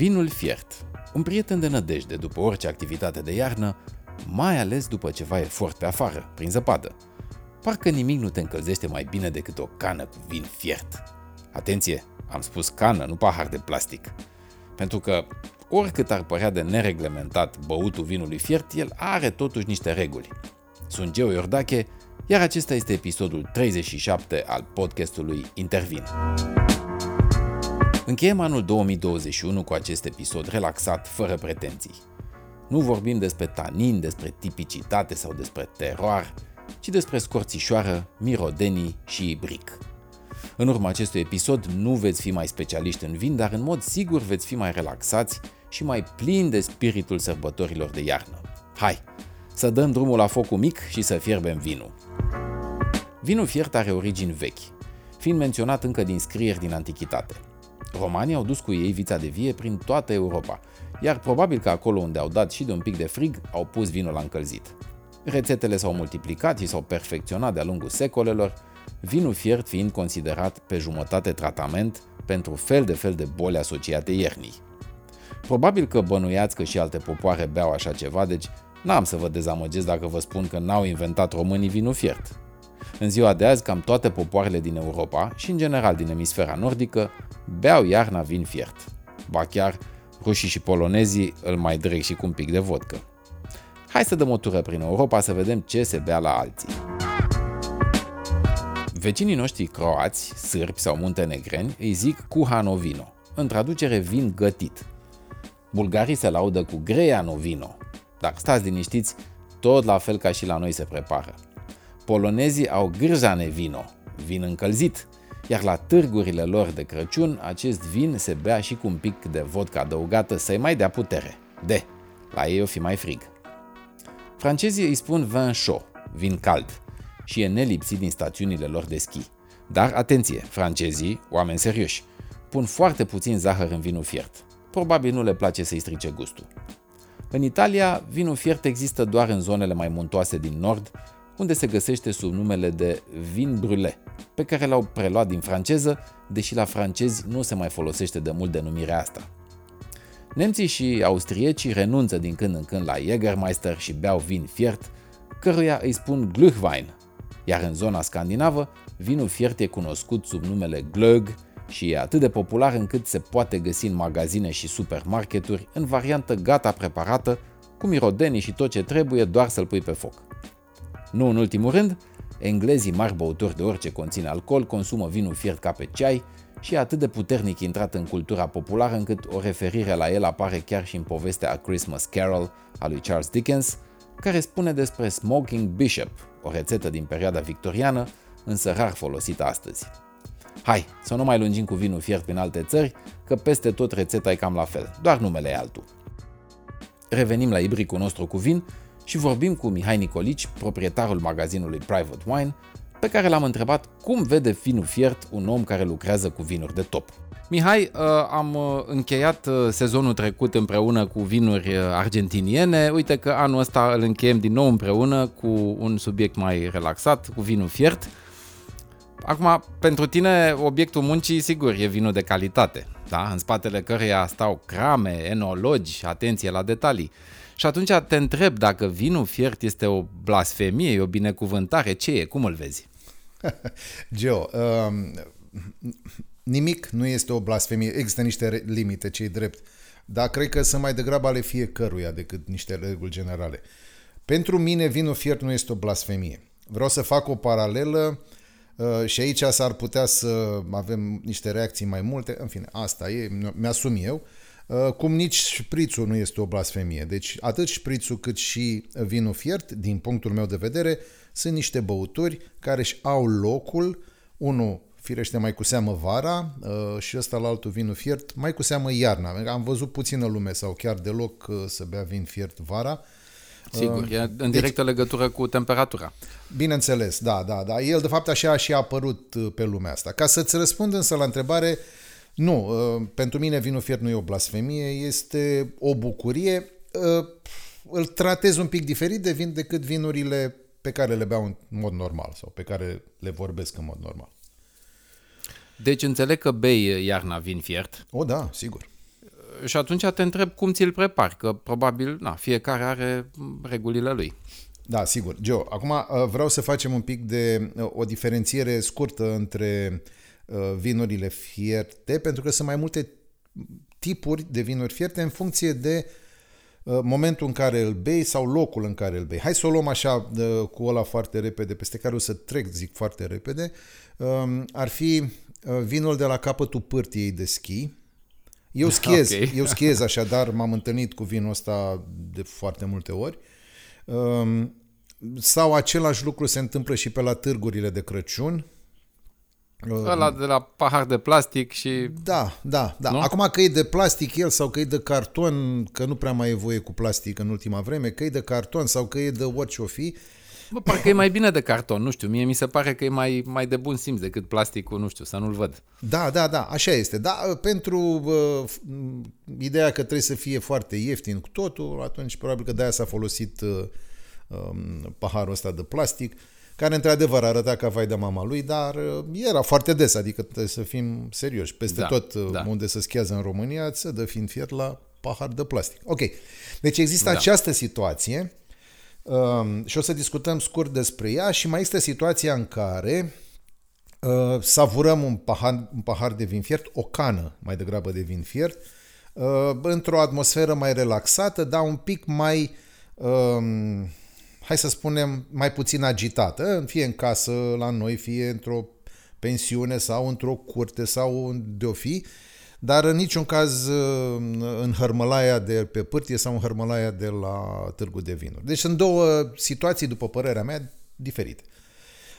Vinul fiert. Un prieten de nădejde după orice activitate de iarnă, mai ales după ceva efort pe afară, prin zăpadă. Parcă nimic nu te încălzește mai bine decât o cană cu vin fiert. Atenție, am spus cană, nu pahar de plastic. Pentru că, oricât ar părea de nereglementat băutul vinului fiert, el are totuși niște reguli. Sunt Geo Iordache, iar acesta este episodul 37 al podcastului Intervin. Încheiem anul 2021 cu acest episod relaxat, fără pretenții. Nu vorbim despre tanin, despre tipicitate sau despre teroar, ci despre scorțișoară, mirodenii și ibric. În urma acestui episod nu veți fi mai specialiști în vin, dar în mod sigur veți fi mai relaxați și mai plini de spiritul sărbătorilor de iarnă. Hai, să dăm drumul la focul mic și să fierbem vinul. Vinul fiert are origini vechi, fiind menționat încă din scrieri din antichitate. Romanii au dus cu ei vița de vie prin toată Europa, iar probabil că acolo unde au dat și de un pic de frig, au pus vinul la încălzit. Rețetele s-au multiplicat și s-au perfecționat de-a lungul secolelor, vinul fiert fiind considerat pe jumătate tratament pentru fel de fel de boli asociate iernii. Probabil că bănuiați că și alte popoare beau așa ceva, deci n-am să vă dezamăgesc dacă vă spun că n-au inventat românii vinul fiert. În ziua de azi, cam toate popoarele din Europa și în general din emisfera nordică beau iarna vin fiert. Ba chiar, rușii și polonezii îl mai dreg și cu un pic de vodcă. Hai să dăm o tură prin Europa să vedem ce se bea la alții. Vecinii noștri croați, sârbi sau muntenegreni îi zic Kuhanovino, în traducere vin gătit. Bulgarii se laudă cu Greanovino, dar stați liniștiți, tot la fel ca și la noi se prepară. Polonezii au Grzane vino, vin încălzit, iar la târgurile lor de Crăciun acest vin se bea și cu un pic de vodka adăugată să-i mai dea putere. De, la ei o fi mai frig. Francezii îi spun vin chaud, vin cald, și e nelipsit din stațiunile lor de schi. Dar atenție, francezii, oameni serioși, pun foarte puțin zahăr în vinul fiert. Probabil nu le place să-i strice gustul. În Italia, vinul fiert există doar în zonele mai muntoase din nord, unde se găsește sub numele de vin brûlé, pe care l-au preluat din franceză, deși la francezi nu se mai folosește de mult denumirea asta. Nemții și austriecii renunță din când în când la Jägermeister și beau vin fiert, căruia îi spun Glühwein, iar în zona scandinavă, vinul fiert e cunoscut sub numele Glög și e atât de popular încât se poate găsi în magazine și supermarketuri în variantă gata preparată, cu mirodenii și tot ce trebuie doar să-l pui pe foc. Nu în ultimul rând, englezii mari băutori de orice conține alcool consumă vinul fiert ca pe ceai și e atât de puternic intrat în cultura populară încât o referire la el apare chiar și în povestea A Christmas Carol a lui Charles Dickens, care spune despre Smoking Bishop, o rețetă din perioada victoriană, însă rar folosită astăzi. Hai, să nu mai lungim cu vinul fiert prin alte țări, că peste tot rețeta e cam la fel, doar numele e altul. Revenim la ibricul nostru cu vin și vorbim cu Mihai Nicolici, proprietarul magazinului Private Wine, pe care l-am întrebat cum vede vinul fiert un om care lucrează cu vinuri de top. Mihai, uh, am uh, încheiat uh, sezonul trecut împreună cu vinuri argentiniene. Uite că anul ăsta îl încheiem din nou împreună cu un subiect mai relaxat, cu vinul fiert. Acum, pentru tine, obiectul muncii, sigur, e vinul de calitate, da? în spatele căreia stau crame, enologi, atenție la detalii. Și atunci te întreb dacă vinul fiert este o blasfemie, e o binecuvântare, ce e, cum îl vezi? Geo, um, nimic nu este o blasfemie, există niște limite, cei drept, dar cred că sunt mai degrabă ale fiecăruia decât niște reguli generale. Pentru mine vinul fiert nu este o blasfemie. Vreau să fac o paralelă uh, și aici s-ar putea să avem niște reacții mai multe, în fine, asta e, mi-asum eu, uh, cum nici șprițul nu este o blasfemie. Deci atât șprițul cât și vinul fiert, din punctul meu de vedere, sunt niște băuturi care își au locul, unul firește mai cu seamă vara uh, și ăsta la altul vinul fiert, mai cu seamă iarna. Am văzut puțină lume sau chiar deloc uh, să bea vin fiert vara. Sigur, uh, e în deci- directă deci, legătură cu temperatura. Bineînțeles, da, da, da. El de fapt așa a și apărut pe lumea asta. Ca să-ți răspund însă la întrebare, nu, pentru mine vinul fiert nu e o blasfemie, este o bucurie. Îl tratez un pic diferit de vin decât vinurile pe care le beau în mod normal sau pe care le vorbesc în mod normal. Deci înțeleg că bei iarna vin fiert. O, da, sigur. și atunci te întreb cum ți-l prepari, că probabil na, fiecare are regulile lui. Da, sigur. Geo, acum uh, vreau să facem un pic de uh, o diferențiere scurtă între uh, vinurile fierte, pentru că sunt mai multe tipuri de vinuri fierte în funcție de momentul în care îl bei sau locul în care îl bei. Hai să o luăm așa cu ăla foarte repede, peste care o să trec, zic foarte repede. Um, ar fi vinul de la capătul pârtiei de schi. Eu schiez, okay. eu schiez așadar, m-am întâlnit cu vinul ăsta de foarte multe ori. Um, sau același lucru se întâmplă și pe la târgurile de Crăciun. Ăla de la pahar de plastic și... Da, da, da. Nu? Acum că e de plastic el sau că e de carton, că nu prea mai e voie cu plastic în ultima vreme, că e de carton sau că e de orice o fi, Bă, parcă e mai bine de carton, nu știu, mie mi se pare că e mai, mai de bun simț decât plasticul, nu știu, să nu-l văd. Da, da, da, așa este. Da, pentru uh, ideea că trebuie să fie foarte ieftin cu totul, atunci probabil că de-aia s-a folosit uh, um, paharul ăsta de plastic, care într-adevăr arăta ca vai de mama lui, dar uh, era foarte des, adică trebuie să fim serioși. Peste da, tot uh, da. unde se schiază în România, se dă fiind fiert la pahar de plastic. Ok. Deci există da. această situație uh, și o să discutăm scurt despre ea și mai este situația în care uh, savurăm un pahar, un pahar de vin fiert, o cană mai degrabă de vin fiert, uh, într-o atmosferă mai relaxată, dar un pic mai uh, hai să spunem, mai puțin agitată, fie în casă la noi, fie într-o pensiune sau într-o curte sau de-o fi, dar în niciun caz uh, în hărmălaia de pe pârtie sau în hărmălaia de la târgu de vinuri. Deci sunt două situații, după părerea mea, diferite.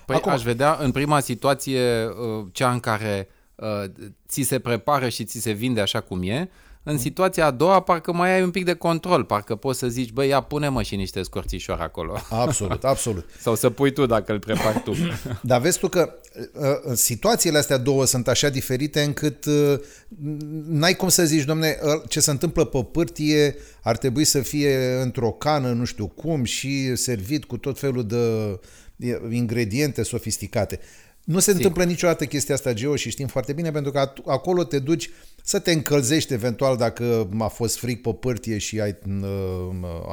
Păi Acum, aș vedea în prima situație uh, cea în care uh, ți se prepară și ți se vinde așa cum e, în situația a doua, parcă mai ai un pic de control, parcă poți să zici, băi, ia pune-mă și niște scorțișoare acolo. Absolut, absolut. Sau să pui tu dacă îl prepari tu. Dar vezi tu că uh, situațiile astea două sunt așa diferite încât uh, n-ai cum să zici, domne, uh, ce se întâmplă pe pârtie ar trebui să fie într-o cană, nu știu cum, și servit cu tot felul de ingrediente sofisticate. Nu se Sigur. întâmplă niciodată chestia asta, Geo, și știm foarte bine, pentru că acolo te duci să te încălzești eventual dacă a fost frig pe pârtie și ai uh,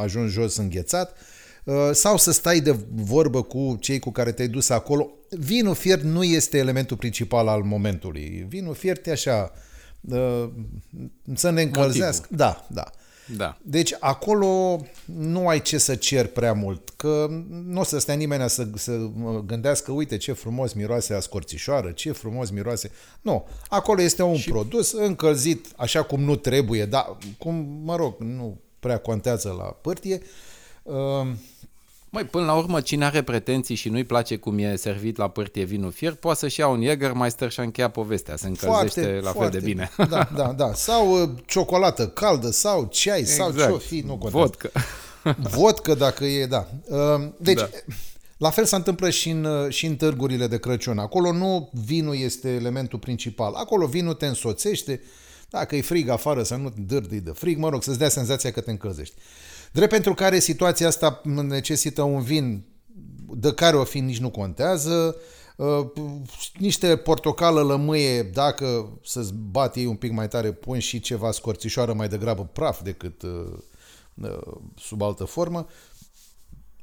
ajuns jos înghețat, uh, sau să stai de vorbă cu cei cu care te-ai dus acolo. Vinul fiert nu este elementul principal al momentului. Vinul fiert e așa, uh, să ne încălzească. Motivul. Da, da. Da. Deci acolo nu ai ce să cer prea mult, că nu o să stea nimeni să, să gândească, uite ce frumos miroase a scorțișoară, ce frumos miroase. Nu, acolo este un și... produs încălzit așa cum nu trebuie, dar cum, mă rog, nu prea contează la pârtie. Uh, Măi, până la urmă, cine are pretenții și nu-i place cum e servit la pârtie vinul fier, poate să-și ia un Jägermeister și încheia povestea, se încălzește foarte, la foarte, fel de bine. Da, da, da. Sau uh, ciocolată caldă, sau ceai, exact. sau ce fi, nu contează. Vodcă. Vodcă, dacă e, da. Uh, deci, da. La fel se întâmplă și în, uh, și în târgurile de Crăciun. Acolo nu vinul este elementul principal. Acolo vinul te însoțește, dacă e frig afară să nu dârdui de frig, mă rog, să-ți dea senzația că te încălzești. Drept pentru care situația asta necesită un vin de care o fi nici nu contează, uh, niște portocală lămâie, dacă să-ți bat ei un pic mai tare, pun și ceva scorțișoară mai degrabă praf decât uh, uh, sub altă formă.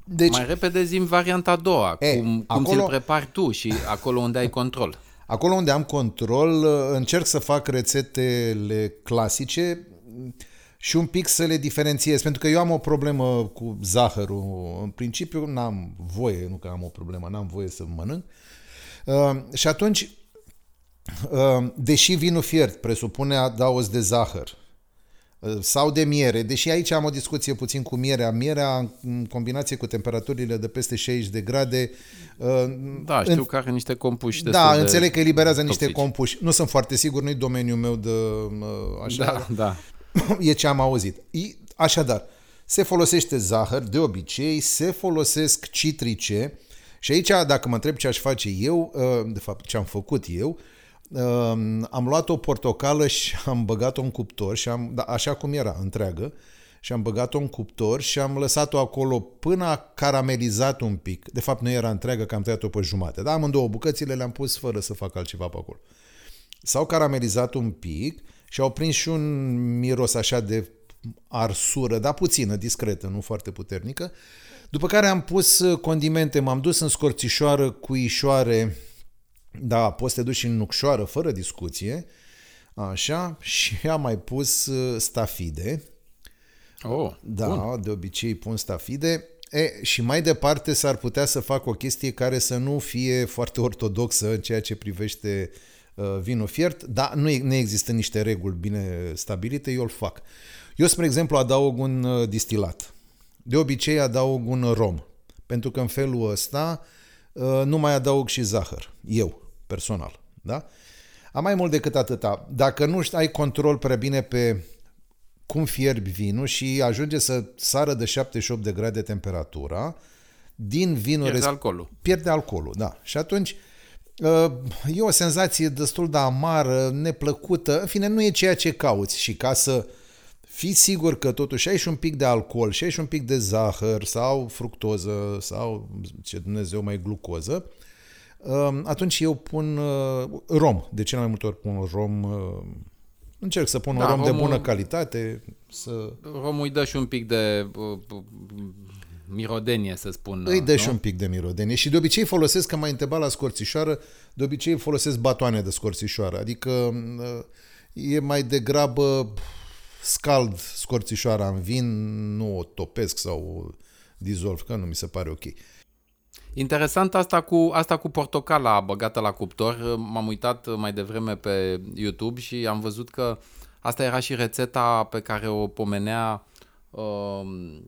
Deci, mai repede zi varianta a doua, e, cum, cum acolo, ți-l prepari tu și acolo unde ai control. Acolo unde am control, încerc să fac rețetele clasice, și un pic să le diferențiez, pentru că eu am o problemă cu zahărul. În principiu n-am voie, nu că am o problemă, n-am voie să mănânc. Uh, și atunci, uh, deși vinul fiert presupune adaos de zahăr uh, sau de miere, deși aici am o discuție puțin cu mierea, mierea în combinație cu temperaturile de peste 60 de grade. Uh, da, știu în, că are niște compuși Da, înțeleg că eliberează toxici. niște compuși. Nu sunt foarte sigur, nu-i domeniul meu de uh, așa. Da, da e ce am auzit. Așadar, se folosește zahăr, de obicei, se folosesc citrice și aici, dacă mă întreb ce aș face eu, uh, de fapt ce am făcut eu, uh, am luat o portocală și am băgat-o în cuptor, și am, da, așa cum era, întreagă, și am băgat-o în cuptor și am lăsat-o acolo până a caramelizat un pic. De fapt, nu era întreagă, că am tăiat-o pe jumate. Dar amândouă bucățile le-am pus fără să fac altceva pe acolo. S-au caramelizat un pic și au prins și un miros așa de arsură, dar puțină, discretă, nu foarte puternică. După care am pus condimente, m-am dus în scorțișoară cu ișoare, da, poți să te duci în nucșoară fără discuție, așa, și am mai pus uh, stafide. Oh, da, bun. de obicei pun stafide. E, și mai departe s-ar putea să fac o chestie care să nu fie foarte ortodoxă în ceea ce privește uh, vinul fiert, dar nu, nu există niște reguli bine stabilite, eu îl fac. Eu, spre exemplu, adaug un uh, distilat. De obicei adaug un rom, pentru că în felul ăsta uh, nu mai adaug și zahăr, eu, personal. Da? Am mai mult decât atâta. Dacă nu ai control prea bine pe cum fierbi vinul și ajunge să sară de 78 de grade temperatura, din vinul... Pierde res- alcoolul. Pierde alcoolul, da. Și atunci uh, e o senzație destul de amară, neplăcută, în fine, nu e ceea ce cauți și ca să fii sigur că totuși ai și un pic de alcool și ai și un pic de zahăr sau fructoză sau, ce Dumnezeu, mai glucoză, uh, atunci eu pun uh, rom. De ce mai multe ori pun rom? Încerc să pun Da, un rom de romul- bună calitate, să Romul îi dă și un pic de uh, uh, mirodenie, să spun. Îi dă nu? și un pic de mirodenie și de obicei folosesc, că m-ai întrebat la scorțișoară, de obicei folosesc batoane de scorțișoară, adică uh, e mai degrabă scald scorțișoara în vin, nu o topesc sau o dizolv, că nu mi se pare ok. Interesant asta cu, asta cu portocala băgată la cuptor. M-am uitat mai devreme pe YouTube și am văzut că asta era și rețeta pe care o pomenea uh,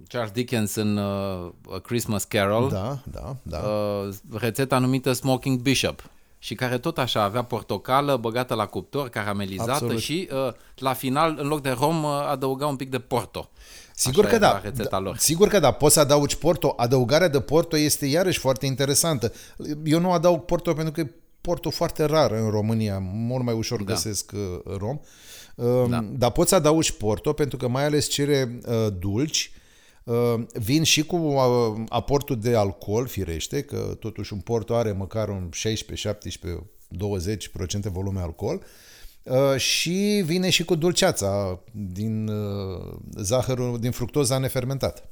Charles Dickens în uh, A Christmas Carol. Da, da, da. uh, rețeta numită Smoking Bishop și care tot așa avea portocală băgată la cuptor, caramelizată Absolut. și uh, la final, în loc de rom, uh, adăuga un pic de porto. Sigur Așa că era da. rețeta da. lor. Sigur că da. Poți să adaugi porto. Adăugarea de porto este iarăși foarte interesantă. Eu nu adaug porto pentru că e porto foarte rar în România. Mult mai ușor Da. găsesc uh, rom. Uh, Da. Dar poți să adaugi porto pentru că mai ales cere uh, dulci. Uh, vin și cu uh, aportul de alcool, firește, că totuși un porto are măcar un 16, 17, 20% volume alcool. Uh, și vine și cu dulceața din uh, zahărul, din fructoza nefermentată.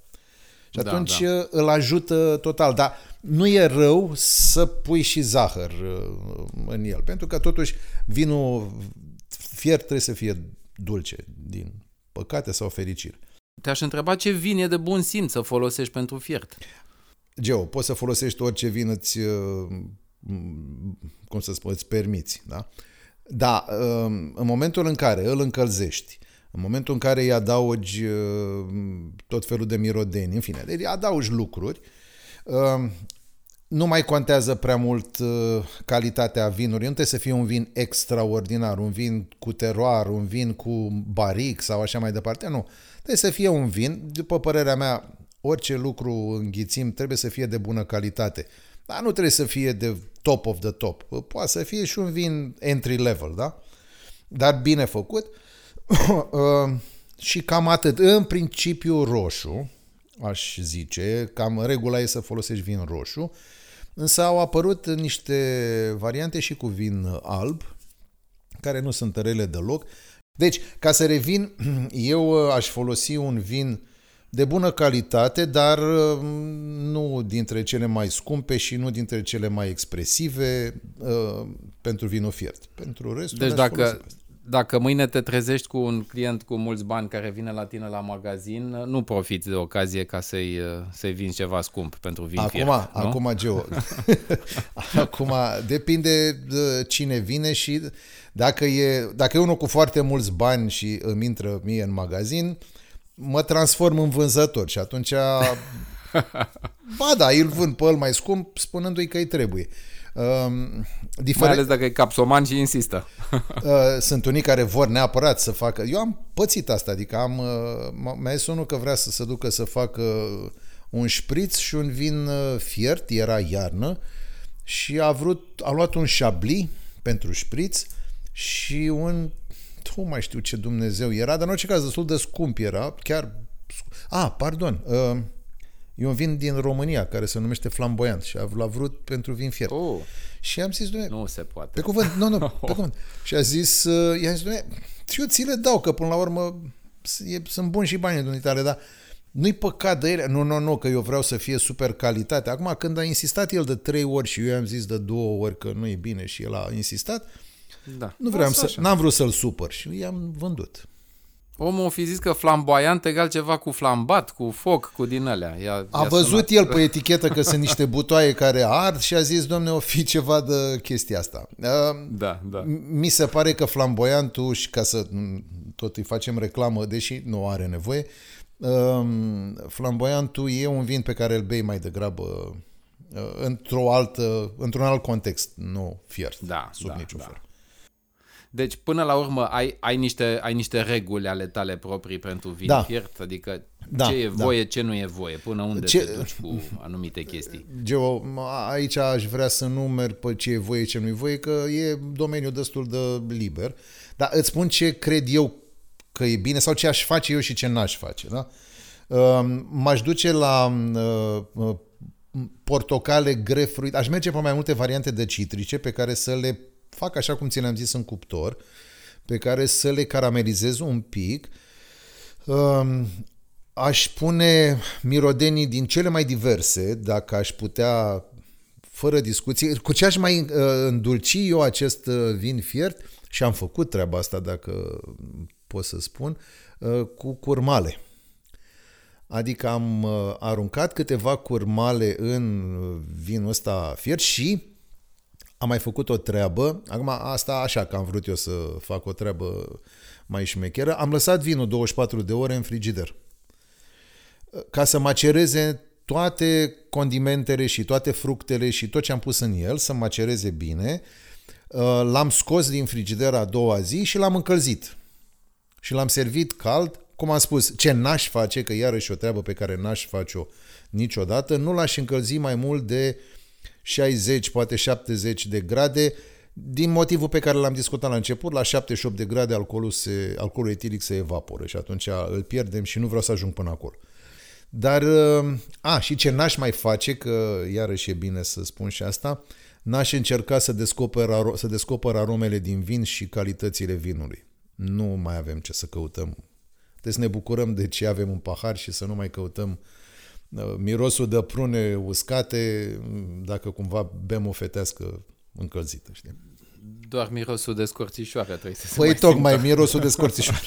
Și Da, atunci da. uh, îl ajută total, dar nu e rău să pui și zahăr uh, în el, pentru că totuși vinul fiert trebuie să fie dulce, din păcate sau fericire. Te-aș întreba ce vin e de bun simț să folosești pentru fiert. Geo, poți să folosești orice vin îți, uh, m, cum să spun, îți permiți, da? Da, uh, în momentul în care îl încălzești, în momentul în care îi adaugi uh, tot felul de mirodeni, în fine, deci adaugi lucruri, uh, nu mai contează prea mult uh, calitatea vinului. Nu trebuie să fie un vin extraordinar, un vin cu teroar, un vin cu baric sau așa mai departe. Nu. Trebuie să fie un vin, după părerea mea, orice lucru înghițim trebuie să fie de bună calitate. Dar nu trebuie să fie de top of the top. Poate să fie și un vin entry level, da? Dar bine făcut. Uh, și cam atât. În principiu roșu, aș zice, cam regula e să folosești vin roșu, însă au apărut niște variante și cu vin alb, care nu sunt rele deloc. Deci, ca să revin, eu aș folosi un vin de bună calitate, dar uh, nu dintre cele mai scumpe și nu dintre cele mai expresive uh, pentru vinul fiert. Pentru restul Deci le-aș dacă, folosi pe astea. Dacă mâine te trezești cu un client cu mulți bani care vine la tine la magazin, nu profiți de ocazie ca să-i, uh, să-i vinzi ceva scump pentru vin Acum, fiert. nu? acum, Geo, acum depinde de cine vine și dacă e, dacă e unul cu foarte mulți bani și îmi intră mie în magazin, mă transform în vânzător și atunci, ba da, îl vând pe el mai scump spunându-i că îi trebuie. Um, Mai diferen- ales dacă e capsoman și insistă. Uh, sunt unii care vor neapărat să facă. Eu am pățit asta, adică am uh, m- mai zis unul că vrea să se ducă să facă un șpriț și un vin uh, fiert, era iarnă, și a vrut, a luat un șabli pentru șpriț și un nu mai știu ce Dumnezeu era, dar în orice caz destul de scump era, chiar a, pardon, uh, e un vin din România care se numește flamboyant și a- l-a vrut pentru vin fiert. Oh, Și am zis, Doamne, nu se poate. pe cuvânt, nu, nu, pe cuvânt. Și a zis, uh, i-a zis, "Doamne, eu ți le dau, că până la urmă e, sunt buni și banii dumitale, dar nu-i păcat de ele. Nu, nu, nu, că eu vreau să fie super calitate. Acum, când a insistat el de trei ori și eu i-am zis de două ori că nu e bine și el a insistat, Da. nu vreau Lasă să, așa. n-am vrut să-l supăr și i-am vândut. Omul o fi zis că flamboiant egal ceva cu flambat, cu foc, cu din alea. Ia, A ia văzut sunat. el pe etichetă că sunt niște butoaie care ard și a zis, domne, o fi ceva de chestia asta. Uh, Da, da. Mi se pare că flamboiantul, și ca să m, tot îi facem reclamă, deși nu are nevoie, um, flamboiantul e un vin pe care îl bei mai degrabă uh, într-o altă, într-un alt context, nu fiert, Da, sub da, niciun da. fel. Deci, până la urmă, ai, ai, niște, ai niște reguli ale tale proprii pentru vin Da. fiert? Adică Da, ce e da. voie, ce nu e voie, până unde Ce- te duci cu anumite chestii. Geo, m- aici aș vrea să nu merg pe ce e voie, ce nu e voie, că e domeniul destul de liber. Dar îți spun ce cred eu că e bine sau ce aș face eu și ce n-aș face. Da? Um, M-aș duce la uh, uh, portocale, grapefruit, aș merge pe mai multe variante de citrice pe care să le fac așa cum ți le-am zis în cuptor, pe care să le caramelizez un pic. Um, aș pune mirodenii din cele mai diverse, dacă aș putea, fără discuție. Cu ce aș mai uh, îndulci eu acest uh, vin fiert, și am făcut treaba asta, dacă pot să spun, uh, cu curmale. Adică am uh, aruncat câteva curmale în uh, vinul ăsta fiert și am mai făcut o treabă, acum asta așa că am vrut eu să fac o treabă mai șmecheră, am lăsat vinul 24 de ore în frigider ca să macereze toate condimentele și toate fructele și tot ce am pus în el, să macereze bine. Uh, L-am scos din frigider a doua zi și l-am încălzit. Și l-am servit cald. Cum am spus, ce n-aș face, că iarăși o treabă pe care n-aș face-o niciodată, nu l-aș încălzi mai mult de 60, poate 70 de grade, din motivul pe care l-am discutat la început, la 78 de grade alcoolul, se, alcoolul etilic se evaporă și atunci îl pierdem și nu vreau să ajung până acolo. Dar, uh, a, și ce n-aș mai face, că iarăși e bine să spun și asta, n-aș încerca să descoper, aro- să descoper aromele din vin și calitățile vinului. Nu mai avem ce să căutăm. Trebuie să ne bucurăm de ce avem în pahar și să nu mai căutăm uh, mirosul de prune uscate mm, dacă cumva bem o fetească încălzită, știi? Doar mirosul de scorțișoară trebuie să se Păi mai tocmai simtă. mirosul de scorțișoară.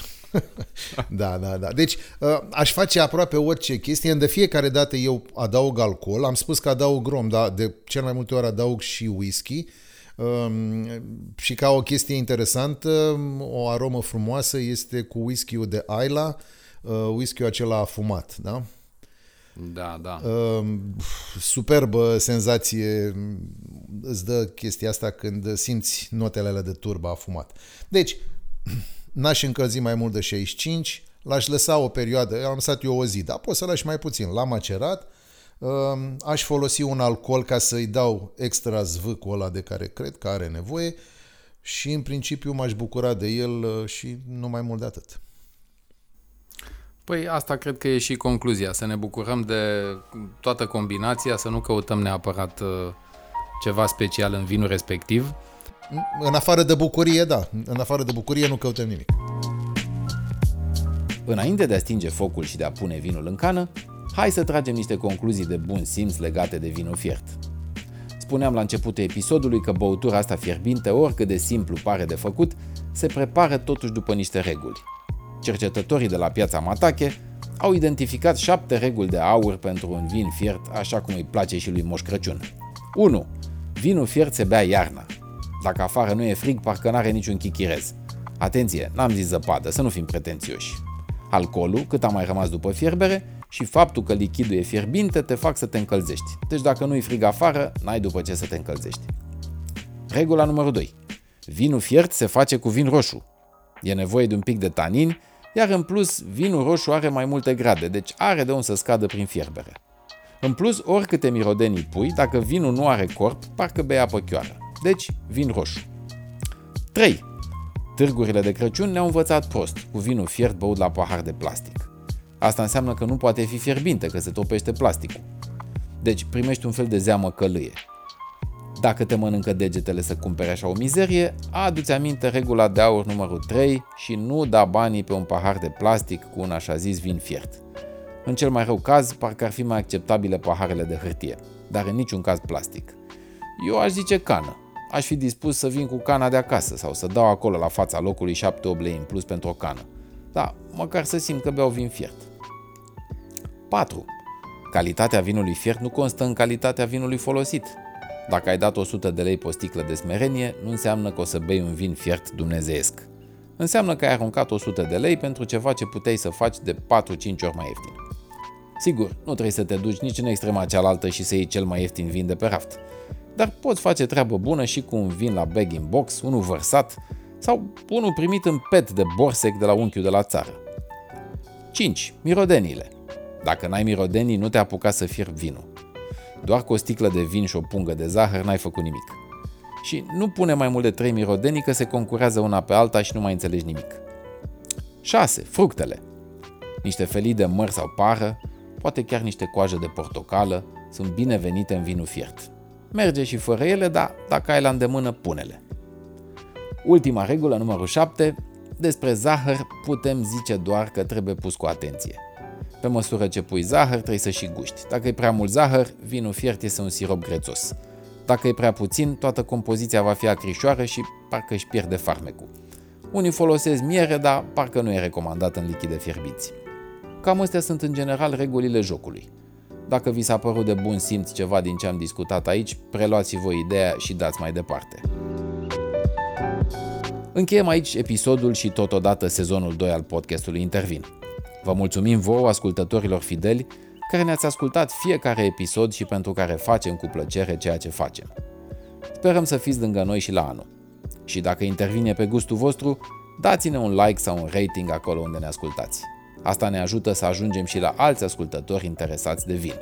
da, da, da. Deci uh, aș face aproape orice chestie. De fiecare dată eu adaug alcool. Am spus că adaug rom, dar de cel mai multe ori adaug și whisky. Um, și ca o chestie interesantă, o aromă frumoasă este cu whisky-ul de Ayla, uh, whisky-ul acela afumat, da? Da, da. Uh, superbă senzație îți dă chestia asta când simți notele alea de turba afumat. Deci, n-aș încălzi mai mult de 65, l-aș lăsa o perioadă, am lăsat eu o zi, dar poți să lași mai puțin, l-am macerat, uh, aș folosi un alcool ca să-i dau extra zvâcul ăla de care cred că are nevoie și în principiu m-aș bucura de el uh, și nu mai mult de atât. Păi asta cred că e și concluzia, să ne bucurăm de toată combinația, să nu căutăm neapărat uh, ceva special în vinul respectiv. În afară de bucurie, da, în afară de bucurie nu căutăm nimic. Înainte de a stinge focul și de a pune vinul în cană, hai să tragem niște concluzii de bun simț legate de vinul fiert. Spuneam la începutul episodului că băutura asta fierbinte, oricât de simplu pare de făcut, se prepară totuși după niște reguli. Cercetătorii de la piața Matache au identificat șapte reguli de aur pentru un vin fiert, așa cum îi place și lui Moș Crăciun. 1. Vinul fiert se bea iarna. Dacă afară nu e frig, parcă n-are niciun chichirez. Atenție, n-am zis zăpadă, să nu fim pretențioși. Alcoolul, cât a mai rămas după fierbere, și faptul că lichidul e fierbinte te fac să te încălzești. Deci dacă nu-i frig afară, n-ai după ce să te încălzești. Regula numărul 2. Vinul fiert se face cu vin roșu. E nevoie de un pic de tanin, iar în plus vinul roșu are mai multe grade, deci are de unde să scadă prin fierbere. În plus, oricâte mirodenii pui, dacă vinul nu are corp, parcă bei apă chioară. Deci, vin roșu. 3. Târgurile de Crăciun ne-au învățat prost, cu vinul fiert băut la pahar de plastic. Asta înseamnă că nu poate fi fierbinte, că se topește plasticul. Deci primești un fel de zeamă călâie. Dacă te mănâncă degetele să cumpere așa o mizerie, adu-ți aminte regula de aur numărul 3 și nu da banii pe un pahar de plastic cu un așa zis vin fiert. În cel mai rău caz, parcă ar fi mai acceptabile paharele de hârtie, dar în niciun caz plastic. Eu aș zice cană. Aș fi dispus să vin cu cana de acasă sau să dau acolo la fața locului 7 lei în plus pentru o cană. Da, măcar să simt că beau vin fiert. 4. Calitatea vinului fiert nu constă în calitatea vinului folosit. Dacă ai dat 100 de lei pe o sticlă de smerenie, nu înseamnă că o să bei un vin fiert dumnezeiesc. Înseamnă că ai aruncat 100 de lei pentru ceva ce puteai să faci de 4-5 ori mai ieftin. Sigur, nu trebuie să te duci nici în extrema cealaltă și să iei cel mai ieftin vin de pe raft. Dar poți face treabă bună și cu un vin la bag in box, unul vărsat sau unul primit în pet de borsec de la unchiul de la țară. 5. Mirodenile. Dacă n-ai mirodenii, nu te apuca să fierbi vinul. Doar cu o sticlă de vin și o pungă de zahăr n-ai făcut nimic. Și nu pune mai mult de 3 mirodenii că se concurează una pe alta și nu mai înțelegi nimic. 6. Fructele. Niște felii de măr sau pară, poate chiar niște coajă de portocală, sunt binevenite în vinul fiert. Merge și fără ele, dar dacă ai la îndemână, pune-le. Ultima regulă, numărul 7, despre zahăr putem zice doar că trebuie pus cu atenție. Pe măsură ce pui zahăr, trebuie să și guști. Dacă e prea mult zahăr, vinul fiert este un sirop grețos. Dacă e prea puțin, toată compoziția va fi acrișoară și parcă își pierde farmecul. Unii folosesc miere, dar parcă nu e recomandat în lichide fierbiți. Cam astea sunt în general regulile jocului. Dacă vi s-a părut de bun simț ceva din ce am discutat aici, preluați voi ideea și dați mai departe. Încheiem aici episodul și totodată sezonul 2 al podcastului Intervin. Vă mulțumim vouă, ascultătorilor fideli, care ne-ați ascultat fiecare episod și pentru care facem cu plăcere ceea ce facem. Sperăm să fiți lângă noi și la anul. Și dacă intervine pe gustul vostru, dați-ne un like sau un rating acolo unde ne ascultați. Asta ne ajută să ajungem și la alți ascultători interesați de vin.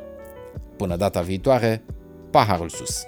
Până data viitoare, paharul sus!